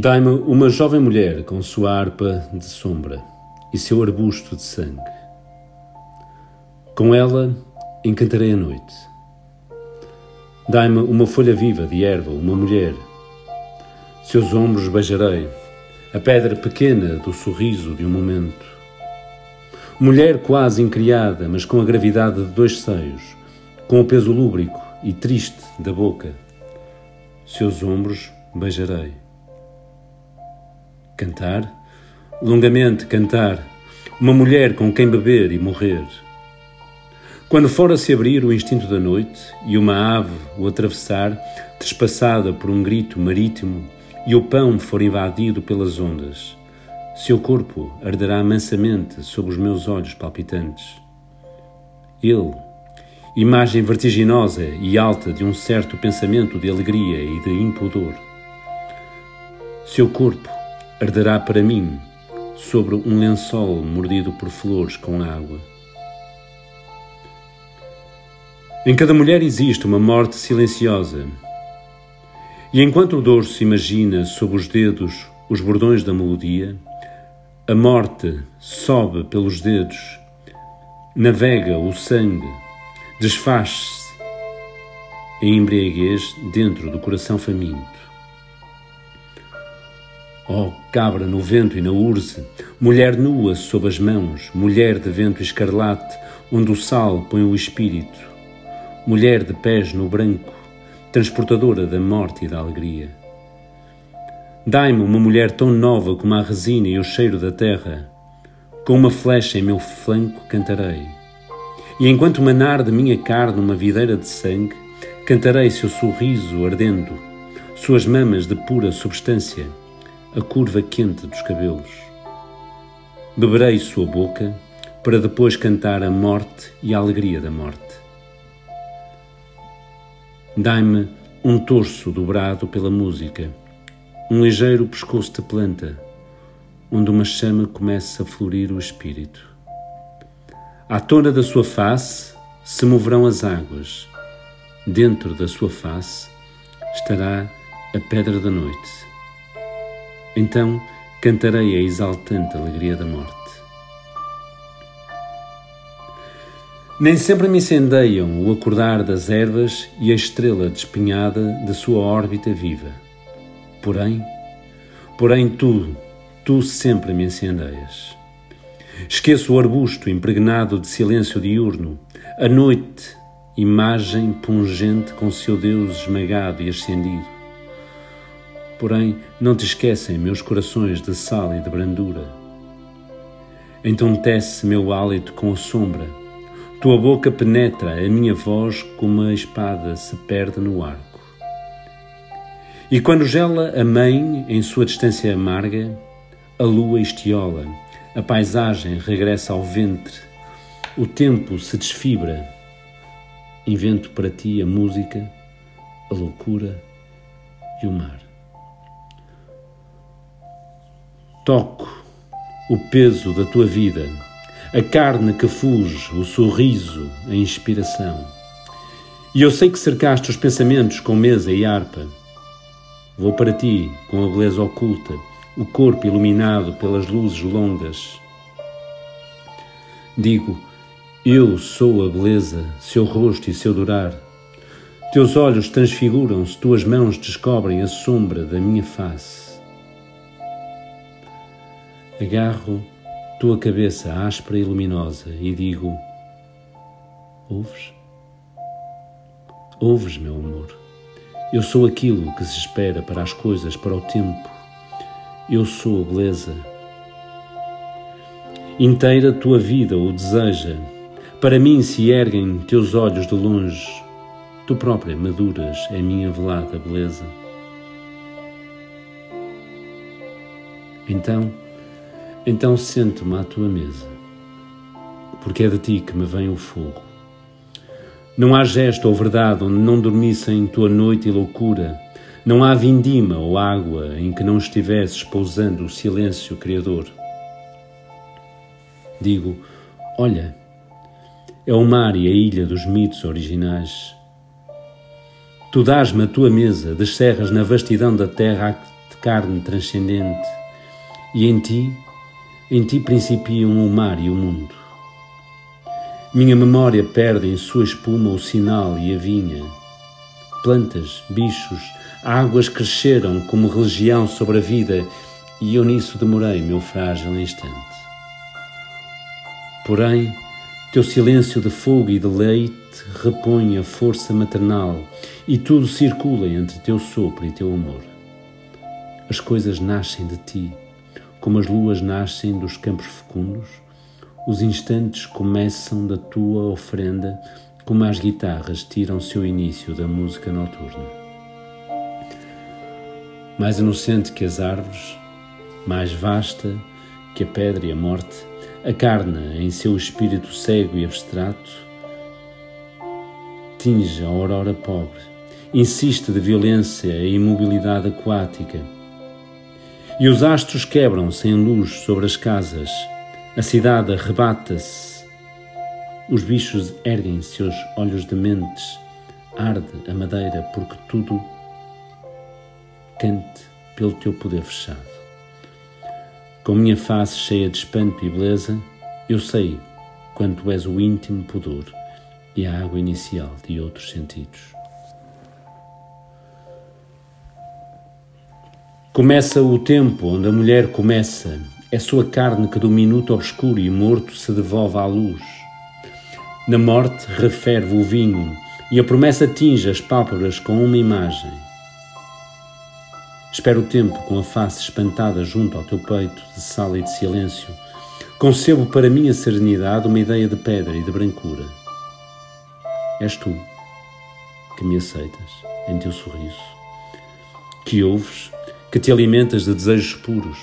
Dai-me uma jovem mulher com sua harpa de sombra e seu arbusto de sangue. Com ela encantarei a noite. Dai-me uma folha viva de erva, uma mulher. Seus ombros beijarei, a pedra pequena do sorriso de um momento. Mulher quase incriada, mas com a gravidade de dois seios, com o peso lúbrico e triste da boca. Seus ombros beijarei. Cantar, longamente cantar, uma mulher com quem beber e morrer. Quando fora se abrir o instinto da noite e uma ave o atravessar, trespassada por um grito marítimo, e o pão for invadido pelas ondas, seu corpo arderá mansamente sob os meus olhos palpitantes. Ele, imagem vertiginosa e alta de um certo pensamento de alegria e de impudor. Seu corpo arderá para mim sobre um lençol mordido por flores com água. Em cada mulher existe uma morte silenciosa. E enquanto o dorso imagina sob os dedos os bordões da melodia, a morte sobe pelos dedos, navega o sangue, desfaz-se em embriaguez dentro do coração faminto. Oh, cabra no vento e na urze, mulher nua sob as mãos, mulher de vento escarlate, onde o sal põe o espírito, mulher de pés no branco, transportadora da morte e da alegria. Dai-me uma mulher tão nova como a resina e o cheiro da terra, com uma flecha em meu flanco cantarei. E enquanto manar de minha carne uma videira de sangue, cantarei seu sorriso ardendo, suas mamas de pura substância a curva quente dos cabelos. Beberei sua boca para depois cantar a morte e a alegria da morte. Dai-me um torso dobrado pela música, um ligeiro pescoço de planta, onde uma chama começa a florir o espírito. À tona da sua face se moverão as águas, dentro da sua face estará a pedra da noite. Então cantarei a exaltante alegria da morte. Nem sempre me incendeiam o acordar das ervas e a estrela despenhada de sua órbita viva. Porém, porém tu, tu sempre me incendeias. Esqueço o arbusto impregnado de silêncio diurno, a noite, imagem pungente com seu Deus esmagado e ascendido porém não te esquecem meus corações de sal e de brandura. Então tece meu hálito com a sombra, tua boca penetra a minha voz como a espada se perde no arco. E quando gela a mãe em sua distância amarga, a lua estiola, a paisagem regressa ao ventre, o tempo se desfibra. Invento para ti a música, a loucura e o mar. Toco o peso da tua vida, a carne que fuge, o sorriso, a inspiração. E eu sei que cercaste os pensamentos com mesa e harpa. Vou para ti com a beleza oculta, o corpo iluminado pelas luzes longas. Digo, eu sou a beleza, seu rosto e seu durar. Teus olhos transfiguram-se, tuas mãos descobrem a sombra da minha face. Agarro tua cabeça áspera e luminosa e digo: Ouves? Ouves, meu amor? Eu sou aquilo que se espera para as coisas, para o tempo. Eu sou a beleza. Inteira tua vida o deseja. Para mim se erguem teus olhos de longe. Tu própria maduras é minha velada beleza. Então, então sento-me à tua mesa, porque é de ti que me vem o fogo. Não há gesto ou verdade onde não dormissem tua noite e loucura, não há vindima ou água em que não estivesses pousando o silêncio criador. Digo, olha, é o mar e a ilha dos mitos originais. Tu dás-me a tua mesa, descerras na vastidão da terra a carne transcendente, e em ti, em ti principiam o mar e o mundo. Minha memória perde em sua espuma o sinal e a vinha. Plantas, bichos, águas cresceram como religião sobre a vida, e eu nisso demorei meu frágil instante. Porém, teu silêncio de fogo e de leite repõe a força maternal e tudo circula entre teu sopro e teu amor. As coisas nascem de ti, como as luas nascem dos campos fecundos, os instantes começam da tua ofrenda, como as guitarras tiram seu início da música noturna. Mais inocente que as árvores, mais vasta que a pedra e a morte, a carne, em seu espírito cego e abstrato, tinge a aurora pobre, insiste de violência a imobilidade aquática. E os astros quebram sem luz sobre as casas, a cidade arrebata-se, os bichos erguem seus olhos dementes, arde a madeira porque tudo cante pelo teu poder fechado. Com minha face cheia de espanto e beleza, eu sei quanto és o íntimo pudor e a água inicial de outros sentidos. Começa o tempo onde a mulher começa, é sua carne que do minuto obscuro e morto se devolve à luz. Na morte referve o vinho e a promessa tinge as pálpebras com uma imagem. Espero o tempo com a face espantada junto ao teu peito de sala e de silêncio. Concebo para minha serenidade uma ideia de pedra e de brancura. És tu que me aceitas em teu sorriso, que ouves, que te alimentas de desejos puros.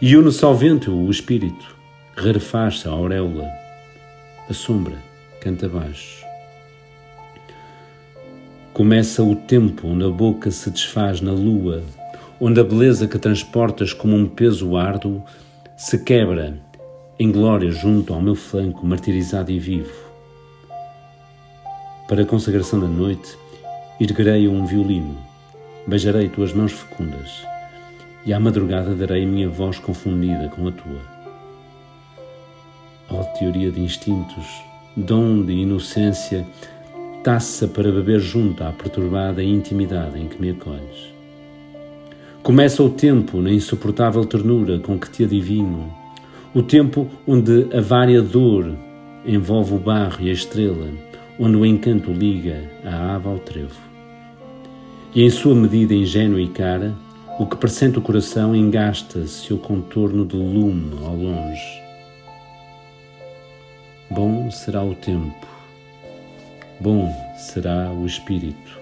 E une-se ao vento o espírito, rarefaz-se a auréola, a sombra canta baixo. Começa o tempo onde a boca se desfaz na lua, onde a beleza que transportas como um peso árduo se quebra em glória junto ao meu flanco martirizado e vivo. Para a consagração da noite, erguerei um violino, beijarei tuas mãos fecundas e à madrugada darei minha voz confundida com a tua. Ó oh, teoria de instintos, dom de inocência, taça para beber junto à perturbada intimidade em que me acolhes. Começa o tempo na insuportável ternura com que te adivino, o tempo onde a vária dor envolve o barro e a estrela, onde o encanto liga a ave ao trevo. E em sua medida ingênua e cara, o que pressente o coração engasta seu contorno de lume ao longe. Bom será o tempo, Bom será o espírito,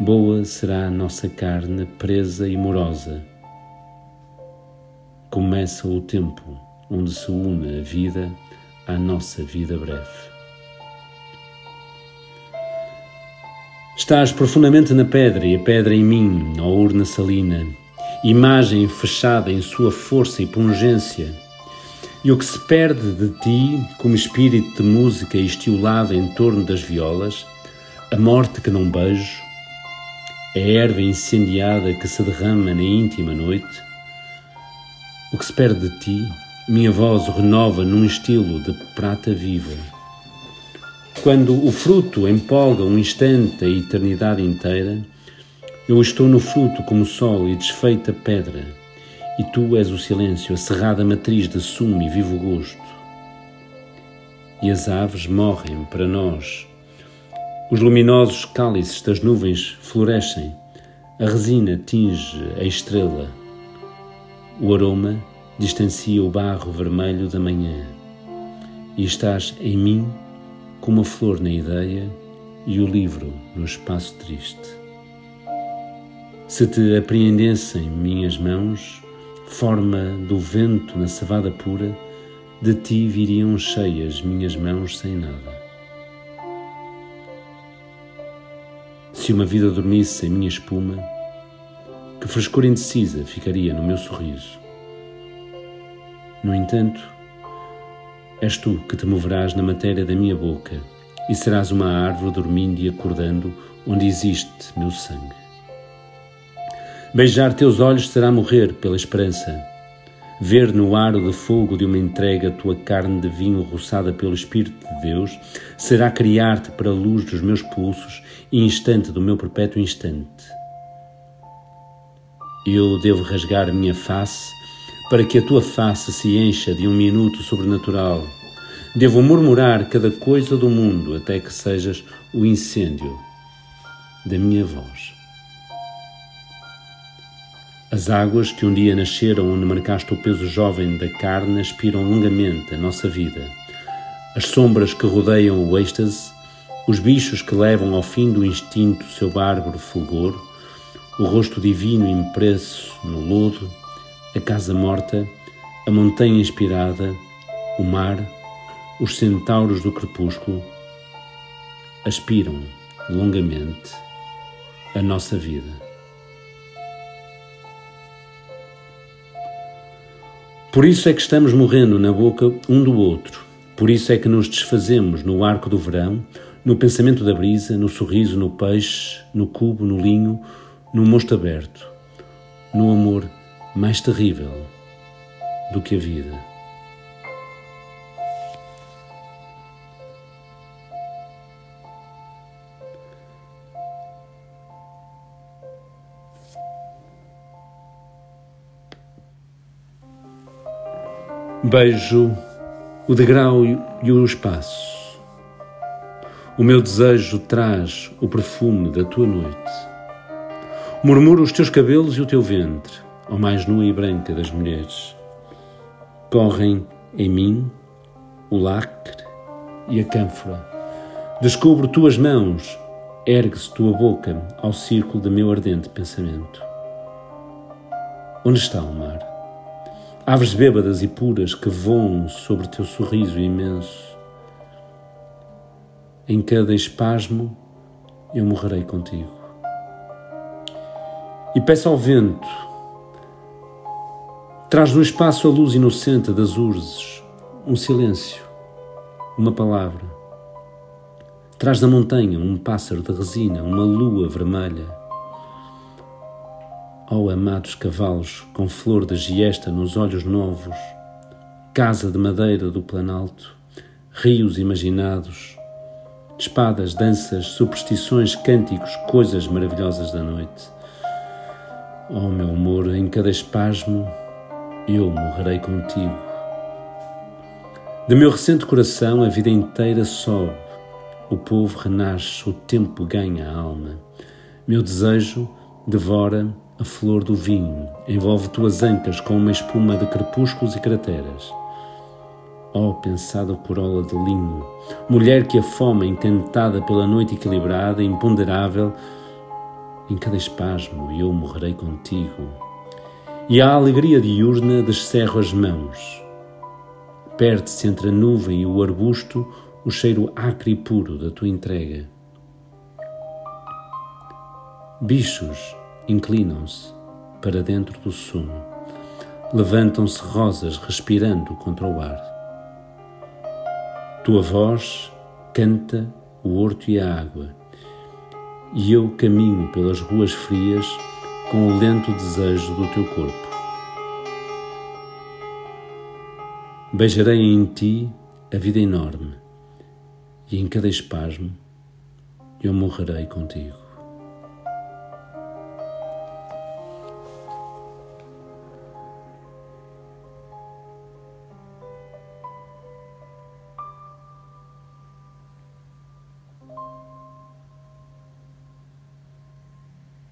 boa será a nossa carne presa e morosa. Começa o tempo onde se une a vida à nossa vida breve. Estás profundamente na pedra e a pedra em mim, ó urna salina, imagem fechada em sua força e pungência e o que se perde de ti, como espírito de música estiolado em torno das violas, a morte que não beijo, a erva incendiada que se derrama na íntima noite, o que se perde de ti, minha voz renova num estilo de prata viva. Quando o fruto empolga um instante a eternidade inteira, eu estou no fruto como sol e desfeita pedra e tu és o silêncio, a cerrada matriz de sumo e vivo gosto. E as aves morrem para nós. Os luminosos cálices das nuvens florescem, a resina tinge a estrela, o aroma distancia o barro vermelho da manhã, e estás em mim como a flor na ideia e o livro no espaço triste. Se te apreendessem minhas mãos, forma do vento na cevada pura, de ti viriam cheias minhas mãos sem nada. Se uma vida dormisse em minha espuma, que frescura indecisa ficaria no meu sorriso. No entanto, és tu que te moverás na matéria da minha boca e serás uma árvore dormindo e acordando onde existe meu sangue. Beijar teus olhos será morrer pela esperança. Ver no aro de fogo de uma entrega tua carne de vinho roçada pelo Espírito de Deus será criar-te para a luz dos meus pulsos e instante do meu perpétuo instante. Eu devo rasgar minha face para que a tua face se encha de um minuto sobrenatural. Devo murmurar cada coisa do mundo até que sejas o incêndio da minha voz. As águas que um dia nasceram onde marcaste o peso jovem da carne aspiram longamente a nossa vida. As sombras que rodeiam o êxtase, os bichos que levam ao fim do instinto seu bárbaro fulgor, o rosto divino impresso no lodo, a casa morta, a montanha inspirada, o mar, os centauros do crepúsculo, aspiram longamente a nossa vida. Por isso é que estamos morrendo na boca um do outro, por isso é que nos desfazemos no arco do verão, no pensamento da brisa, no sorriso, no peixe, no cubo, no linho, no mosto aberto, no amor mais terrível do que a vida. Beijo o degrau e o espaço. O meu desejo traz o perfume da tua noite. Murmuro os teus cabelos e o teu ventre, ó mais nua e branca das mulheres. Correm em mim o lacre e a cânfora. Descubro tuas mãos, ergue-se tua boca ao círculo de meu ardente pensamento. Onde está o mar? Aves bêbadas e puras que voam sobre teu sorriso imenso. Em cada espasmo eu morrerei contigo. E peço ao vento, traz no espaço a luz inocente das urzes, um silêncio, uma palavra. Traz da montanha um pássaro de resina, uma lua vermelha. Oh, amados cavalos, com flor de giesta nos olhos novos, casa de madeira do planalto, rios imaginados, espadas, danças, superstições, cânticos, coisas maravilhosas da noite. Oh, meu amor, em cada espasmo eu morrerei contigo. De meu recente coração a vida inteira sobe, o povo renasce, o tempo ganha a alma. Meu desejo devora a flor do vinho, envolve tuas ancas com uma espuma de crepúsculos e crateras. Oh, pensada corola de linho, mulher que a fome, encantada pela noite equilibrada, imponderável, em cada espasmo eu morrerei contigo. E a alegria diurna descerro as mãos. Perde-se entre a nuvem e o arbusto o cheiro acre e puro da tua entrega. Bichos inclinam-se para dentro do sono. Levantam-se rosas respirando contra o ar. Tua voz canta o horto e a água e eu caminho pelas ruas frias com o lento desejo do teu corpo. Beijarei em ti a vida enorme, e em cada espasmo eu morrerei contigo.